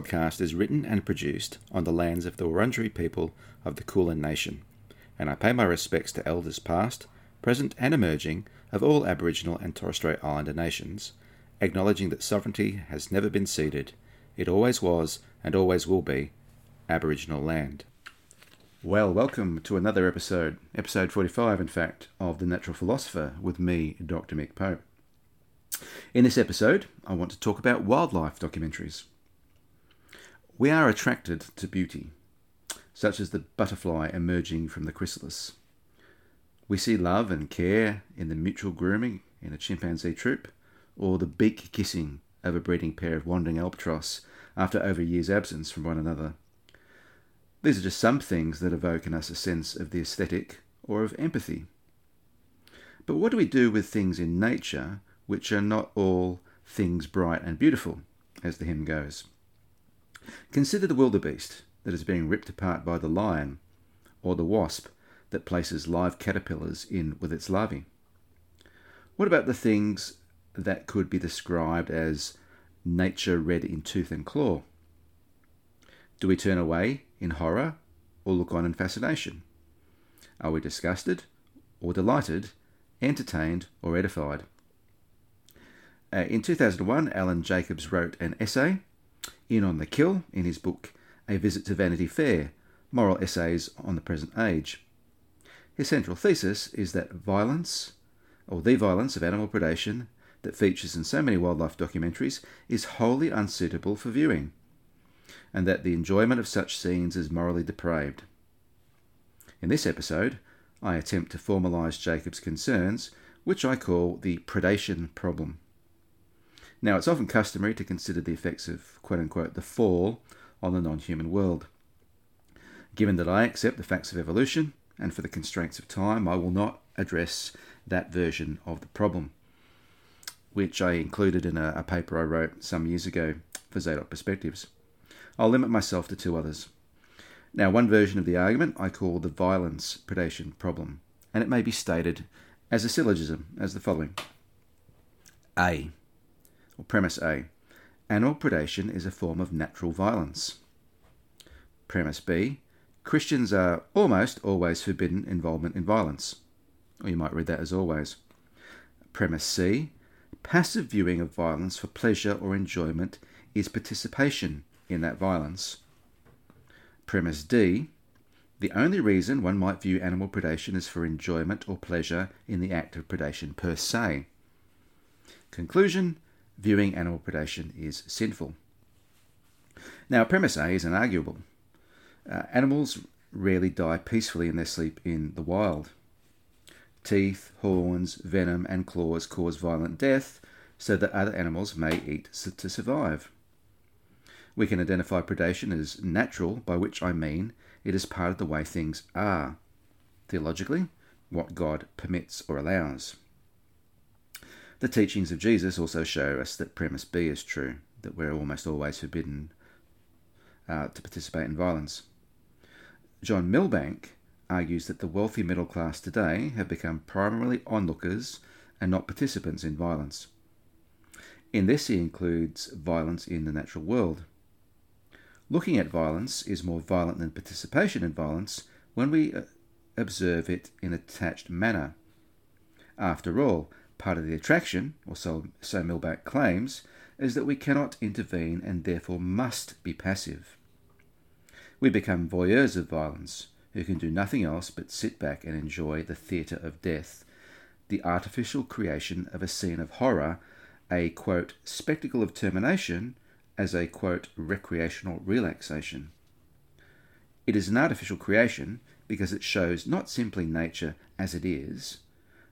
Podcast is written and produced on the lands of the Wurundjeri people of the Kulin Nation, and I pay my respects to elders past, present, and emerging of all Aboriginal and Torres Strait Islander nations, acknowledging that sovereignty has never been ceded, it always was and always will be Aboriginal land. Well, welcome to another episode, episode 45, in fact, of The Natural Philosopher with me, Dr. Mick Pope. In this episode, I want to talk about wildlife documentaries. We are attracted to beauty, such as the butterfly emerging from the chrysalis. We see love and care in the mutual grooming in a chimpanzee troop, or the beak kissing of a breeding pair of wandering albatross after over a year's absence from one another. These are just some things that evoke in us a sense of the aesthetic or of empathy. But what do we do with things in nature which are not all things bright and beautiful, as the hymn goes? Consider the wildebeest that is being ripped apart by the lion, or the wasp that places live caterpillars in with its larvae. What about the things that could be described as nature red in tooth and claw? Do we turn away in horror or look on in fascination? Are we disgusted or delighted, entertained or edified? Uh, in 2001, Alan Jacobs wrote an essay in on the Kill in his book A Visit to Vanity Fair Moral Essays on the Present Age. His central thesis is that violence, or the violence of animal predation that features in so many wildlife documentaries, is wholly unsuitable for viewing, and that the enjoyment of such scenes is morally depraved. In this episode, I attempt to formalise Jacob's concerns, which I call the predation problem. Now, it's often customary to consider the effects of quote unquote the fall on the non human world. Given that I accept the facts of evolution, and for the constraints of time, I will not address that version of the problem, which I included in a, a paper I wrote some years ago for Zadok Perspectives. I'll limit myself to two others. Now, one version of the argument I call the violence predation problem, and it may be stated as a syllogism as the following A. Premise A. Animal predation is a form of natural violence. Premise B. Christians are almost always forbidden involvement in violence. Or you might read that as always. Premise C. Passive viewing of violence for pleasure or enjoyment is participation in that violence. Premise D. The only reason one might view animal predation is for enjoyment or pleasure in the act of predation per se. Conclusion viewing animal predation is sinful. Now, premise A is unarguable. Uh, animals rarely die peacefully in their sleep in the wild. Teeth, horns, venom, and claws cause violent death so that other animals may eat to survive. We can identify predation as natural, by which I mean it is part of the way things are. Theologically, what God permits or allows. The teachings of Jesus also show us that premise B is true, that we're almost always forbidden uh, to participate in violence. John Milbank argues that the wealthy middle class today have become primarily onlookers and not participants in violence. In this, he includes violence in the natural world. Looking at violence is more violent than participation in violence when we uh, observe it in a detached manner. After all, Part of the attraction, or so, so Milbank claims, is that we cannot intervene and therefore must be passive. We become voyeurs of violence, who can do nothing else but sit back and enjoy the theatre of death, the artificial creation of a scene of horror, a quote, spectacle of termination, as a quote, recreational relaxation. It is an artificial creation because it shows not simply nature as it is,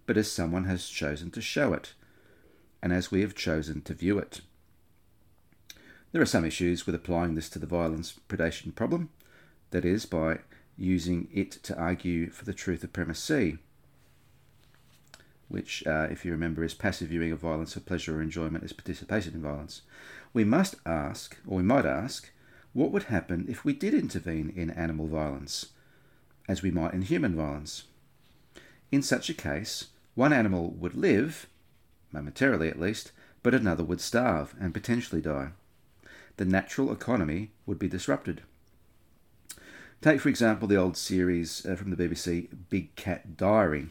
but as someone has chosen to show it, and as we have chosen to view it. There are some issues with applying this to the violence predation problem, that is, by using it to argue for the truth of premise C, which, uh, if you remember, is passive viewing of violence for pleasure or enjoyment as participation in violence. We must ask, or we might ask, what would happen if we did intervene in animal violence, as we might in human violence? In such a case, one animal would live, momentarily at least, but another would starve and potentially die. The natural economy would be disrupted. Take, for example, the old series uh, from the BBC, Big Cat Diary.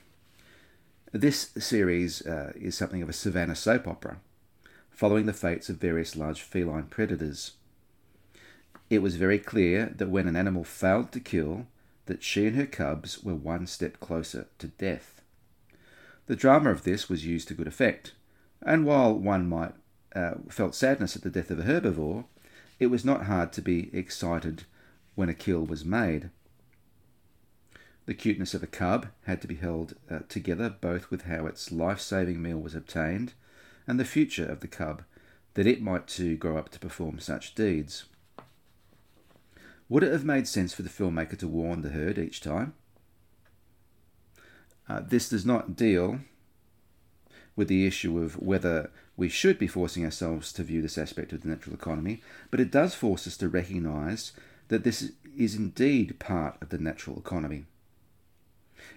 This series uh, is something of a savannah soap opera, following the fates of various large feline predators. It was very clear that when an animal failed to kill, that she and her cubs were one step closer to death. The drama of this was used to good effect, and while one might uh, felt sadness at the death of a herbivore, it was not hard to be excited when a kill was made. The cuteness of a cub had to be held uh, together both with how its life saving meal was obtained and the future of the cub, that it might too grow up to perform such deeds. Would it have made sense for the filmmaker to warn the herd each time? Uh, this does not deal with the issue of whether we should be forcing ourselves to view this aspect of the natural economy, but it does force us to recognise that this is indeed part of the natural economy.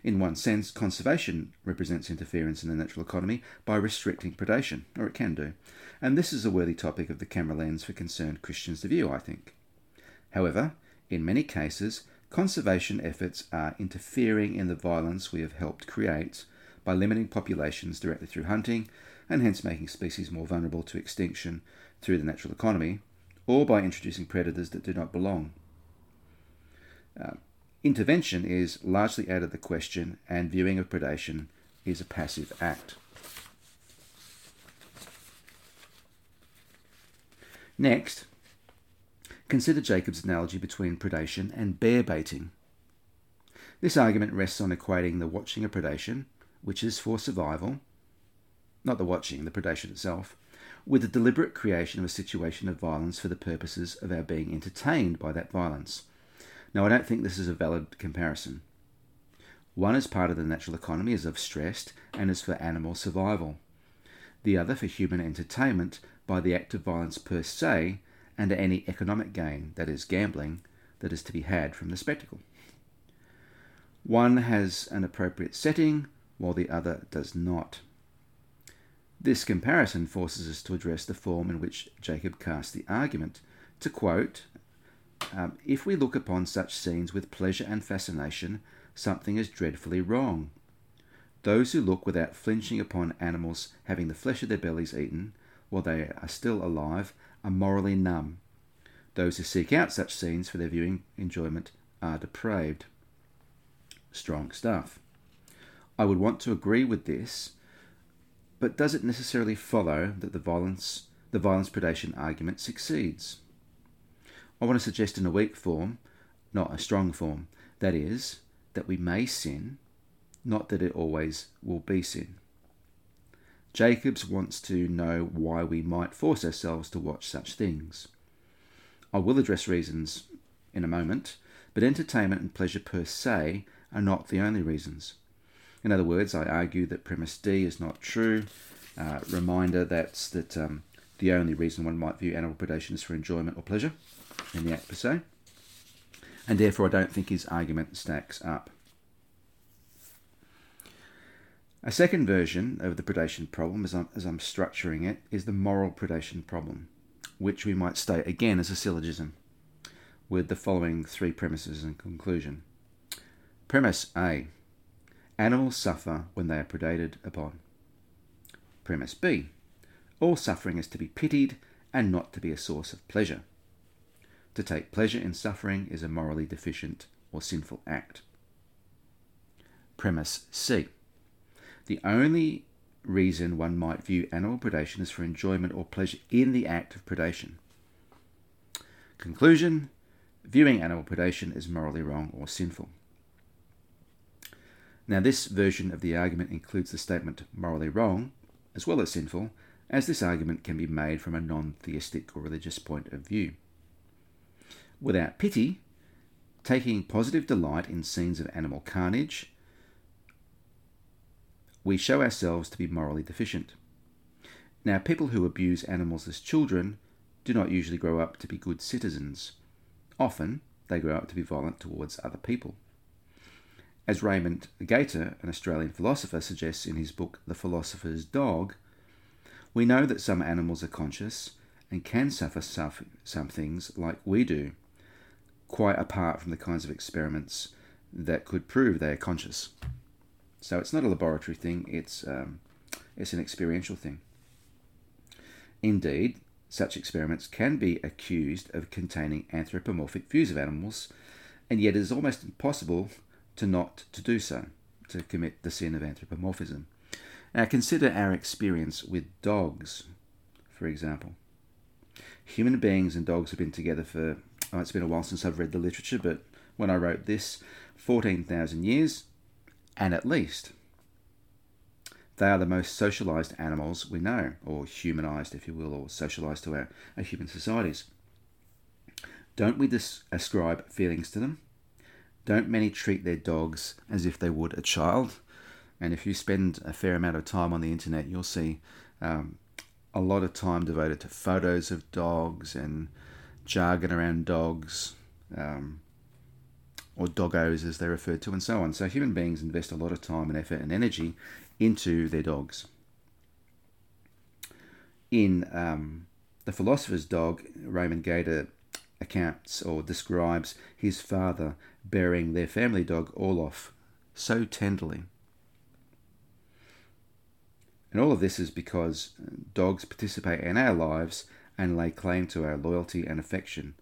In one sense, conservation represents interference in the natural economy by restricting predation, or it can do, and this is a worthy topic of the camera lens for concerned Christians to view, I think. However, in many cases, conservation efforts are interfering in the violence we have helped create by limiting populations directly through hunting, and hence making species more vulnerable to extinction through the natural economy, or by introducing predators that do not belong. Uh, intervention is largely out of the question, and viewing of predation is a passive act. Next, consider Jacob's analogy between predation and bear baiting. This argument rests on equating the watching of predation, which is for survival, not the watching, the predation itself, with the deliberate creation of a situation of violence for the purposes of our being entertained by that violence. Now, I don't think this is a valid comparison. One is part of the natural economy, is of stress, and is for animal survival. The other for human entertainment by the act of violence per se and any economic gain, that is, gambling, that is to be had from the spectacle. One has an appropriate setting, while the other does not. This comparison forces us to address the form in which Jacob cast the argument. To quote, um, if we look upon such scenes with pleasure and fascination, something is dreadfully wrong. Those who look without flinching upon animals having the flesh of their bellies eaten, while they are still alive, are morally numb. Those who seek out such scenes for their viewing enjoyment are depraved. Strong stuff. I would want to agree with this, but does it necessarily follow that the violence the violence predation argument succeeds? I want to suggest in a weak form, not a strong form. That is, that we may sin, not that it always will be sin. Jacobs wants to know why we might force ourselves to watch such things. I will address reasons in a moment, but entertainment and pleasure per se are not the only reasons. In other words, I argue that premise D is not true. Uh, reminder that's that um, the only reason one might view animal predation is for enjoyment or pleasure in the act per se, and therefore I don't think his argument stacks up. A second version of the predation problem, as I'm, as I'm structuring it, is the moral predation problem, which we might state again as a syllogism, with the following three premises and conclusion. Premise A Animals suffer when they are predated upon. Premise B All suffering is to be pitied and not to be a source of pleasure. To take pleasure in suffering is a morally deficient or sinful act. Premise C. The only reason one might view animal predation is for enjoyment or pleasure in the act of predation. Conclusion Viewing animal predation is morally wrong or sinful. Now, this version of the argument includes the statement morally wrong as well as sinful, as this argument can be made from a non theistic or religious point of view. Without pity, taking positive delight in scenes of animal carnage, we show ourselves to be morally deficient. Now, people who abuse animals as children do not usually grow up to be good citizens. Often, they grow up to be violent towards other people. As Raymond Gaita, an Australian philosopher, suggests in his book The Philosopher's Dog, we know that some animals are conscious and can suffer some things like we do, quite apart from the kinds of experiments that could prove they are conscious. So it's not a laboratory thing, it's, um, it's an experiential thing. Indeed, such experiments can be accused of containing anthropomorphic views of animals, and yet it is almost impossible to not to do so, to commit the sin of anthropomorphism. Now consider our experience with dogs, for example. Human beings and dogs have been together for, oh, it's been a while since I've read the literature, but when I wrote this, 14,000 years, and at least. They are the most socialized animals we know, or humanized, if you will, or socialized to our, our human societies. Don't we dis- ascribe feelings to them? Don't many treat their dogs as if they would a child? And if you spend a fair amount of time on the internet, you'll see um, a lot of time devoted to photos of dogs and jargon around dogs. Um, or doggos as they're referred to, and so on. So human beings invest a lot of time and effort and energy into their dogs. In um, The Philosopher's Dog, Raymond Gaita accounts or describes his father burying their family dog Orloff so tenderly. And all of this is because dogs participate in our lives and lay claim to our loyalty and affection,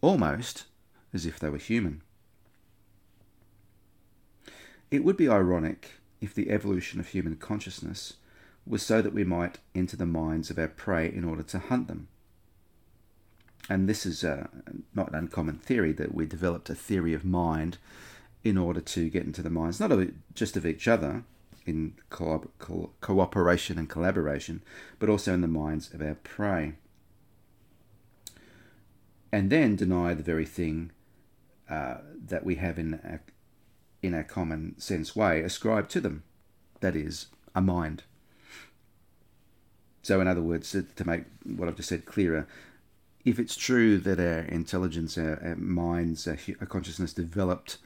almost as if they were human. It would be ironic if the evolution of human consciousness was so that we might enter the minds of our prey in order to hunt them. And this is uh, not an uncommon theory that we developed a theory of mind in order to get into the minds, not of, just of each other in co- co- cooperation and collaboration, but also in the minds of our prey. And then deny the very thing uh, that we have in our, in a common sense way, ascribe to them. That is, a mind. So, in other words, to, make what I've just said clearer, if it's true that our intelligence, our, our minds, our, our consciousness developed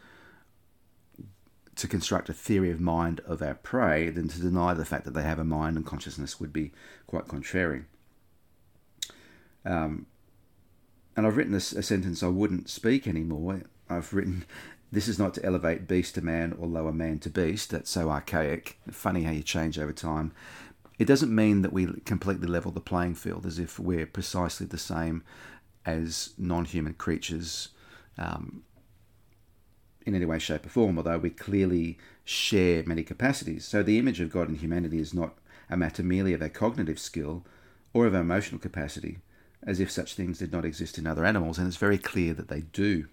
to construct a theory of mind of our prey, then to deny the fact that they have a mind and consciousness would be quite contrary. Um, and I've written this, a sentence I wouldn't speak anymore. I've written this is not to elevate beast to man or lower man to beast. That's so archaic. Funny how you change over time. It doesn't mean that we completely level the playing field as if we're precisely the same as non human creatures um, in any way, shape, or form, although we clearly share many capacities. So the image of God in humanity is not a matter merely of our cognitive skill or of our emotional capacity, as if such things did not exist in other animals, and it's very clear that they do.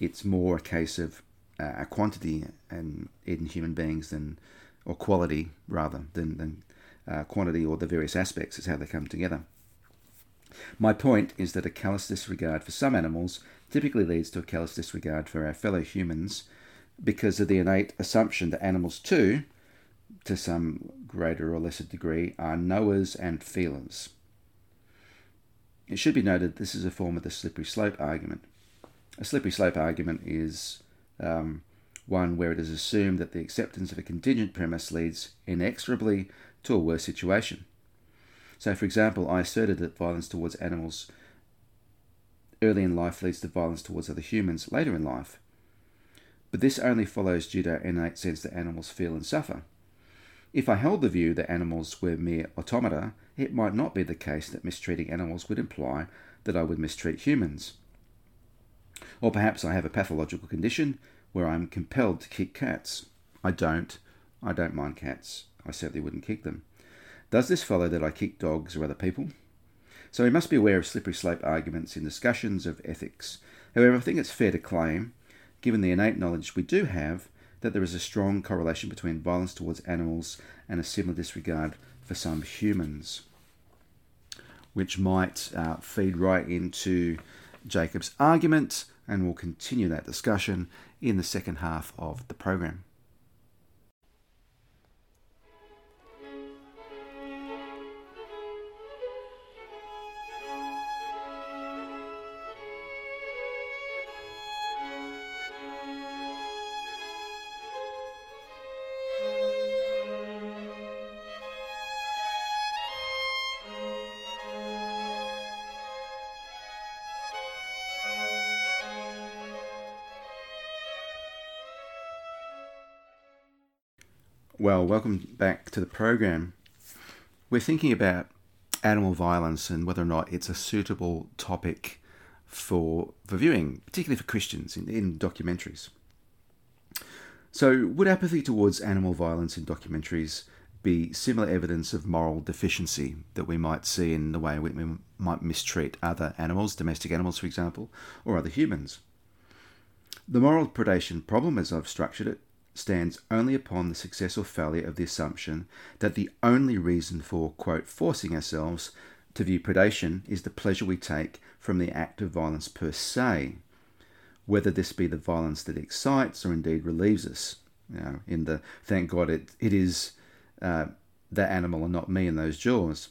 It's more a case of uh, a quantity and in human beings than, or quality rather than than uh, quantity or the various aspects is how they come together. My point is that a callous disregard for some animals typically leads to a callous disregard for our fellow humans because of the innate assumption that animals too, to some greater or lesser degree, are knowers and feelers. It should be noted this is a form of the slippery slope argument. A slippery slope argument is um, one where it is assumed that the acceptance of a contingent premise leads inexorably to a worse situation. So, for example, I asserted that violence towards animals early in life leads to violence towards other humans later in life. But this only follows due to innate sense that animals feel and suffer. If I held the view that animals were mere automata, it might not be the case that mistreating animals would imply that I would mistreat humans. Or perhaps I have a pathological condition where I'm compelled to kick cats. I don't. I don't mind cats. I certainly wouldn't kick them. Does this follow that I kick dogs or other people? So we must be aware of slippery slope arguments in discussions of ethics. However, I think it's fair to claim, given the innate knowledge we do have, that there is a strong correlation between violence towards animals and a similar disregard for some humans. which might uh, feed right into Jacob's argument, and we'll continue that discussion in the second half of the program. Well, welcome back to the program. We're thinking about animal violence and whether or not it's a suitable topic for, for viewing, particularly for Christians in, in documentaries. So, would apathy towards animal violence in documentaries be similar evidence of moral deficiency that we might see in the way we, we might mistreat other animals, domestic animals, for example, or other humans? The moral predation problem, as I've structured it, stands only upon the success or failure of the assumption that the only reason for, quote, forcing ourselves to view predation is the pleasure we take from the act of violence per se, whether this be the violence that excites or indeed relieves us. You know, in the thank God it, it is uh, that animal and not me in those jaws.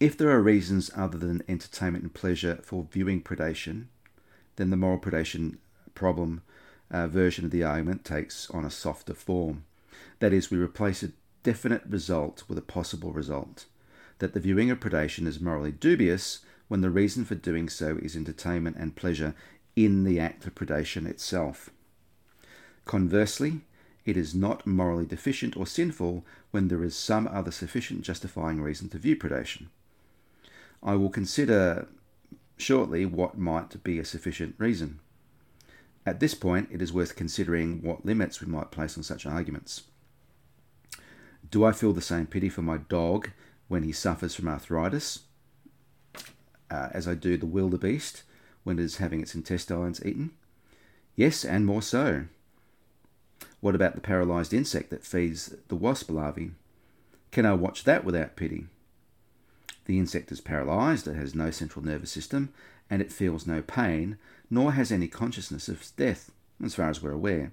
If there are reasons other than entertainment and pleasure for viewing predation, then the moral predation problem uh, version of the argument takes on a softer form. That is, we replace a definite result with a possible result. That the viewing of predation is morally dubious when the reason for doing so is entertainment and pleasure in the act of predation itself. Conversely, it is not morally deficient or sinful when there is some other sufficient justifying reason to view predation. I will consider shortly what might be a sufficient reason. At this point, it is worth considering what limits we might place on such arguments. Do I feel the same pity for my dog when he suffers from arthritis uh, as I do the wildebeest when it is having its intestines eaten? Yes, and more so. What about the paralyzed insect that feeds the wasp larvae? Can I watch that without pity? The insect is paralyzed, it has no central nervous system, and it feels no pain, nor has any consciousness of death, as far as we're aware.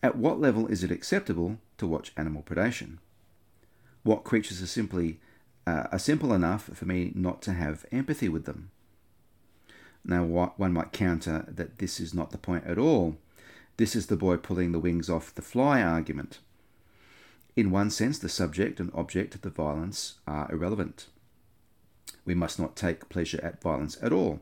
At what level is it acceptable to watch animal predation? What creatures are simply uh, are simple enough for me not to have empathy with them? Now, one might counter that this is not the point at all. This is the boy pulling the wings off the fly argument. In one sense, the subject and object of the violence are irrelevant. We must not take pleasure at violence at all.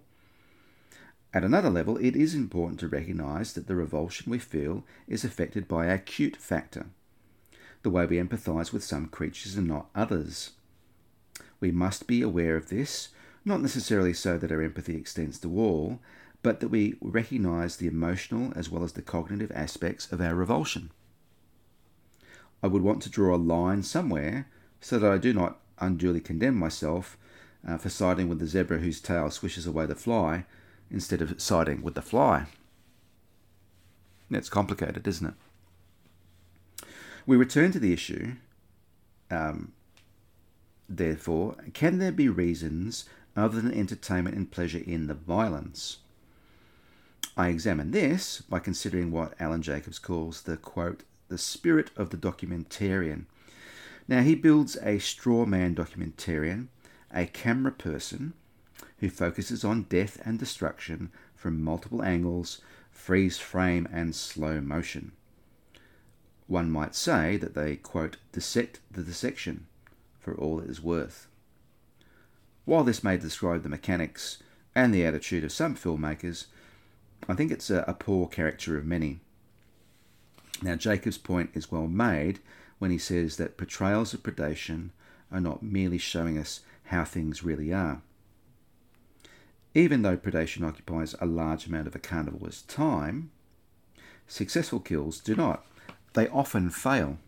At another level, it is important to recognize that the revulsion we feel is affected by our cute factor, the way we empathize with some creatures and not others. We must be aware of this, not necessarily so that our empathy extends to all, but that we recognize the emotional as well as the cognitive aspects of our revulsion. I would want to draw a line somewhere so that I do not unduly condemn myself uh, for siding with the zebra whose tail swishes away the fly instead of siding with the fly. It's complicated, isn't it? We return to the issue. Um, therefore, can there be reasons other than entertainment and pleasure in the violence? I examine this by considering what Alan Jacobs calls the quote, the spirit of the documentarian. Now, he builds a straw man documentarian a camera person who focuses on death and destruction from multiple angles, freeze frame, and slow motion. One might say that they, quote, dissect the dissection for all it is worth. While this may describe the mechanics and the attitude of some filmmakers, I think it's a, a poor character of many. Now, Jacob's point is well made when he says that portrayals of predation are not merely showing us how things really are. Even though predation occupies a large amount of a carnivore's time, successful kills do not. They often fail.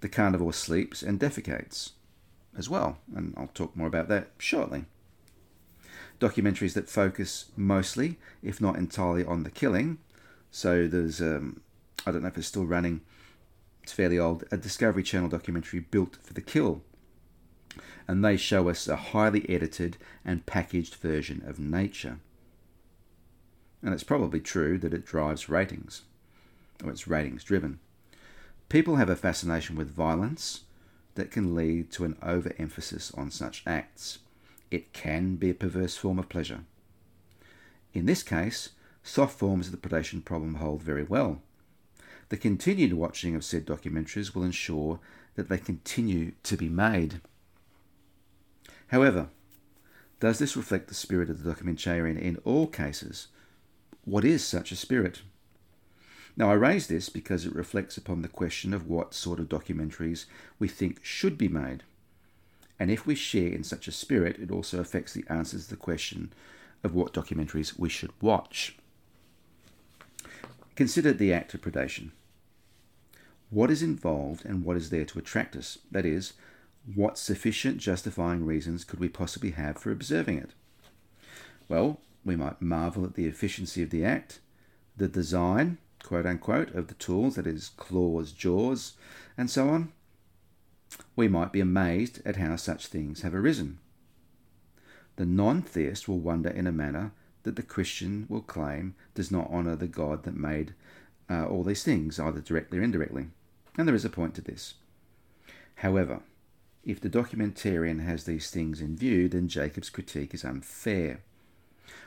The carnivore sleeps and defecates as well, and I'll talk more about that shortly. Documentaries that focus mostly, if not entirely, on the killing. So there's, um, I don't know if it's still running, it's fairly old, a Discovery Channel documentary built for the kill And they show us a highly edited and packaged version of nature. And it's probably true that it drives ratings, or it's ratings driven. People have a fascination with violence that can lead to an overemphasis on such acts. It can be a perverse form of pleasure. In this case, soft forms of the predation problem hold very well. The continued watching of said documentaries will ensure that they continue to be made. However, does this reflect the spirit of the documentarian in all cases? What is such a spirit? Now, I raise this because it reflects upon the question of what sort of documentaries we think should be made. And if we share in such a spirit, it also affects the answers to the question of what documentaries we should watch. Consider the act of predation. What is involved and what is there to attract us? That is, what sufficient justifying reasons could we possibly have for observing it? Well, we might marvel at the efficiency of the act, the design, quote unquote, of the tools, that is, claws, jaws, and so on. We might be amazed at how such things have arisen. The non theist will wonder in a manner that the Christian will claim does not honour the God that made uh, all these things, either directly or indirectly. And there is a point to this. However, if the documentarian has these things in view, then Jacob's critique is unfair.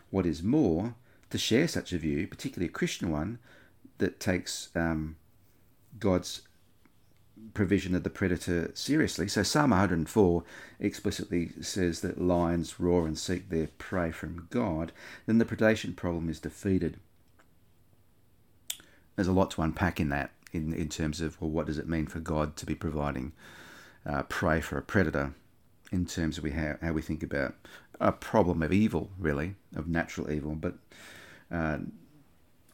What is more, to share such a view, particularly a Christian one, that takes um, God's provision of the predator seriously. So Psalm 104 explicitly says that lions roar and seek their prey from God, then the predation problem is defeated. There's a lot to unpack in that, in, in terms of, well, what does it mean for God to be providing uh, prey for a predator, in terms of we how, how we think about a problem of evil, really, of natural evil. But uh,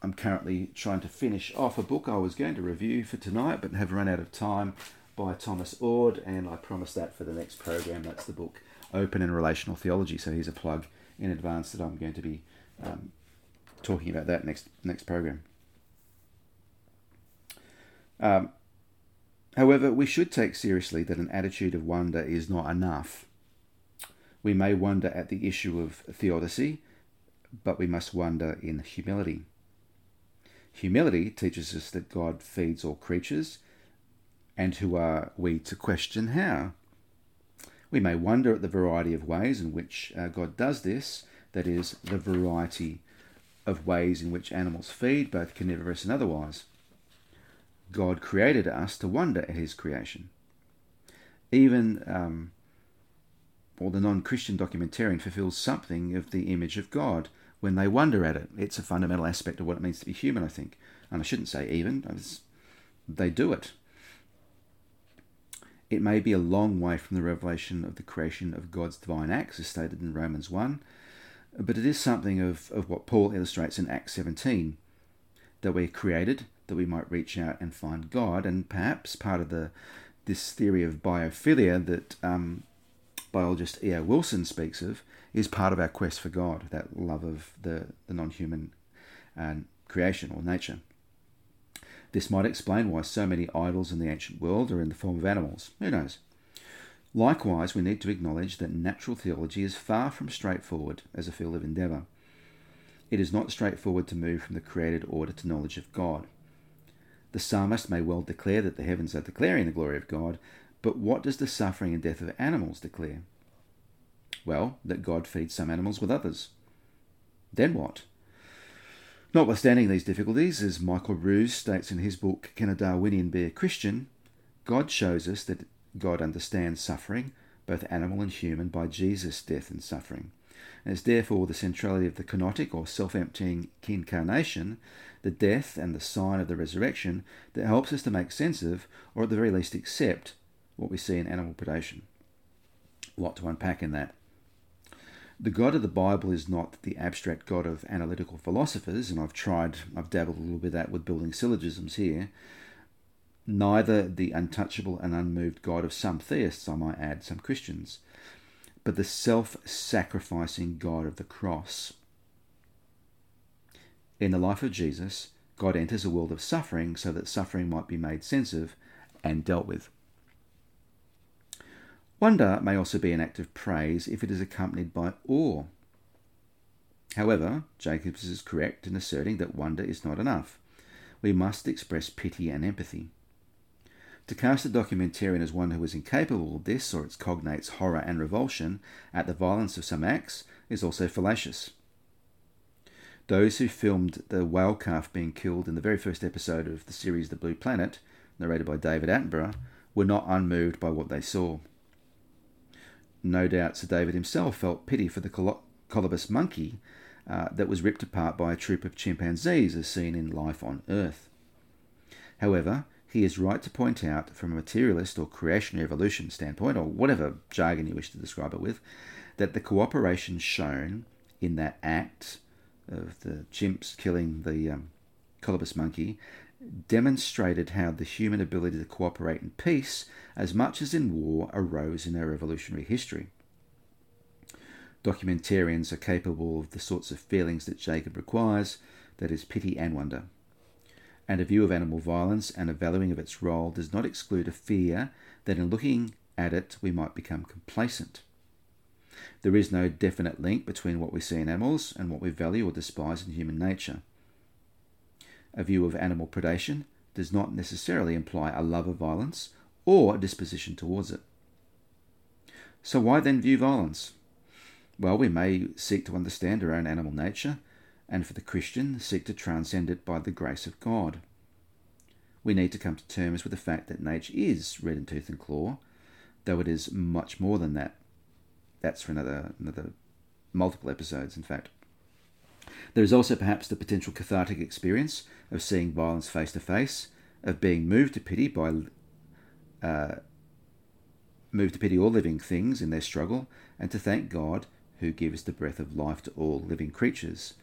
I'm currently trying to finish off a book I was going to review for tonight, but have run out of time by Thomas Oord, and I promised that for the next program. That's the book Open and Relational Theology. So here's a plug in advance that I'm going to be um, talking about that next next program. Um, however, we should take seriously that an attitude of wonder is not enough. We may wonder at the issue of theodicy, but we must wonder in humility. Humility teaches us that God feeds all creatures, and who are we to question how? We may wonder at the variety of ways in which uh, God does this, that is, the variety of ways in which animals feed, both carnivorous and otherwise. God created us to wonder at his creation. Even, um, or the non Christian documentarian fulfills something of the image of God when they wonder at it. It's a fundamental aspect of what it means to be human, I think. And I shouldn't say even, they do it. It may be a long way from the revelation of the creation of God's divine acts, as stated in Romans 1, but it is something of, of what Paul illustrates in Acts 17 that we're created, that we might reach out and find God, and perhaps part of the this theory of biophilia that um, biologist E.O. Wilson speaks of is part of our quest for God, that love of the, the non human uh, creation or nature. This might explain why so many idols in the ancient world are in the form of animals. Who knows? Likewise, we need to acknowledge that natural theology is far from straightforward as a field of endeavour. It is not straightforward to move from the created order to knowledge of God. The psalmist may well declare that the heavens are declaring the glory of God, but what does the suffering and death of animals declare? Well, that God feeds some animals with others. Then what? Notwithstanding these difficulties, as Michael Ruse states in his book Can a Darwinian Be a Christian? God shows us that God understands suffering, both animal and human, by Jesus' death and suffering. It's therefore the centrality of the kenotic or self emptying incarnation, the death and the sign of the resurrection, that helps us to make sense of, or at the very least accept, what we see in animal predation. A lot to unpack in that. The God of the Bible is not the abstract God of analytical philosophers, and I've tried, I've dabbled a little bit that with building syllogisms here. Neither the untouchable and unmoved God of some theists, I might add, some Christians, but the self sacrificing God of the cross. In the life of Jesus, God enters a world of suffering so that suffering might be made sense of and dealt with. Wonder may also be an act of praise if it is accompanied by awe. However, Jacobs is correct in asserting that wonder is not enough. We must express pity and empathy. To cast a documentarian as one who is incapable of this or its cognates horror and revulsion at the violence of some acts is also fallacious. Those who filmed the whale calf being killed in the very first episode of the series The Blue Planet, narrated by David Attenborough, were not unmoved by what they saw. No doubt Sir David himself felt pity for the col- colobus monkey uh, that was ripped apart by a troop of chimpanzees as seen in Life on Earth. However, he is right to point out from a materialist or creation evolution standpoint, or whatever jargon you wish to describe it with, that the cooperation shown in that act of the chimps killing the um, colobus monkey demonstrated how the human ability to cooperate in peace, as much as in war, arose in our evolutionary history. Documentarians are capable of the sorts of feelings that Jacob requires that is, pity and wonder. And a view of animal violence and a valuing of its role does not exclude a fear that in looking at it we might become complacent. There is no definite link between what we see in animals and what we value or despise in human nature. A view of animal predation does not necessarily imply a love of violence or a disposition towards it. So, why then view violence? Well, we may seek to understand our own animal nature, and for the Christian, seek to transcend it by the grace of God. We need to come to terms with the fact that nature is red in tooth and claw, though it is much more than that. That's for another another multiple episodes, in fact. There is also perhaps the potential cathartic experience of seeing violence face to face, of being moved to pity by uh, moved to pity all living things in their struggle, and to thank God who gives the breath of life to all living creatures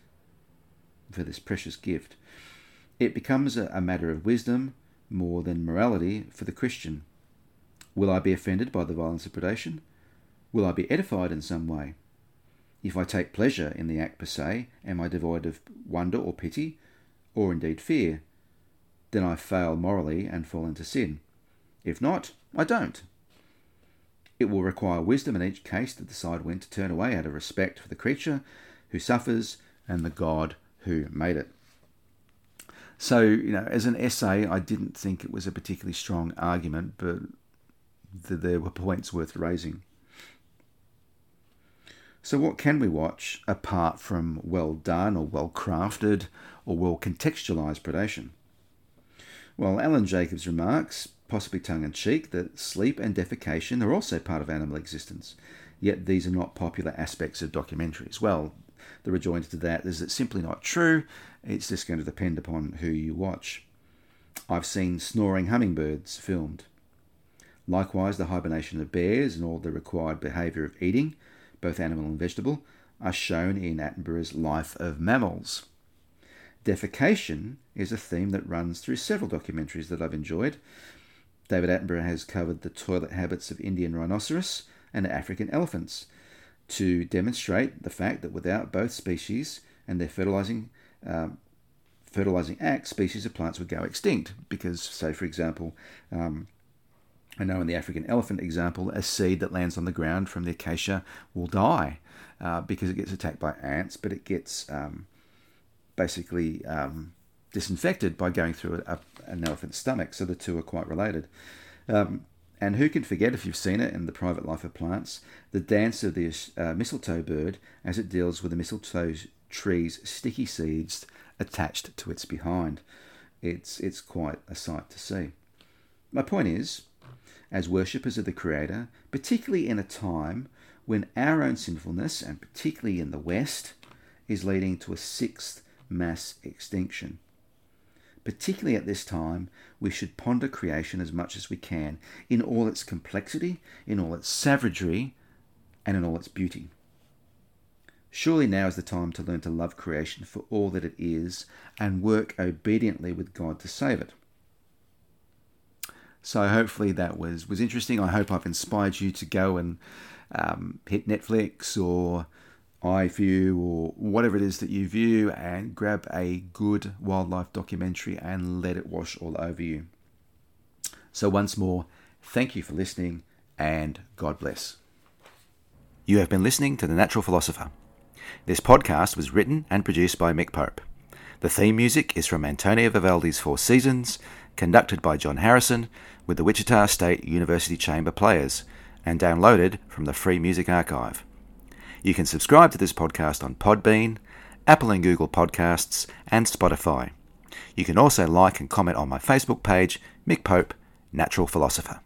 for this precious gift. It becomes a, a matter of wisdom more than morality for the Christian. Will I be offended by the violence of predation? Will I be edified in some way? If I take pleasure in the act per se, am I devoid of wonder or pity, or indeed fear? Then I fail morally and fall into sin. If not, I don't. It will require wisdom in each case to decide when to turn away out of respect for the creature who suffers and the God who made it. So, you know, as an essay, I didn't think it was a particularly strong argument, but there were points worth raising. So, what can we watch apart from well done or well crafted or well contextualized predation? Well, Alan Jacobs remarks, possibly tongue in cheek, that sleep and defecation are also part of animal existence, yet these are not popular aspects of documentaries. Well, the rejoinder to that is it's simply not true, it's just going to depend upon who you watch. I've seen snoring hummingbirds filmed. Likewise, the hibernation of bears and all the required behaviour of eating both animal and vegetable, are shown in Attenborough's Life of Mammals. Defecation is a theme that runs through several documentaries that I've enjoyed. David Attenborough has covered the toilet habits of Indian rhinoceros and African elephants to demonstrate the fact that without both species and their fertilizing um, fertilizing acts, species of plants would go extinct. Because, say, for example, um, I know in the African elephant example, a seed that lands on the ground from the acacia will die uh, because it gets attacked by ants, but it gets um, basically um, disinfected by going through a, a, an elephant's stomach. So the two are quite related. Um, and who can forget, if you've seen it in The Private Life of Plants, the dance of the uh, mistletoe bird as it deals with the mistletoe tree's sticky seeds attached to its behind. It's, it's quite a sight to see. My point is, as worshippers of the Creator, particularly in a time when our own sinfulness, and particularly in the West, is leading to a sixth mass extinction. Particularly at this time, we should ponder creation as much as we can in all its complexity, in all its savagery, and in all its beauty. Surely now is the time to learn to love creation for all that it is and work obediently with God to save it. So hopefully that was was interesting. I hope I've inspired you to go and um, hit Netflix or iView or whatever it is that you view and grab a good wildlife documentary and let it wash all over you. So once more, thank you for listening and God bless. You have been listening to The Natural Philosopher. This podcast was written and produced by Mick Pope. The theme music is from Antonio Vivaldi's Four Seasons, conducted by John Harrison with the Wichita State University Chamber Players, and downloaded from the Free Music Archive. You can subscribe to this podcast on Podbean, Apple and Google Podcasts, and Spotify. You can also like and comment on my Facebook page, Mick Pope, Natural Philosopher.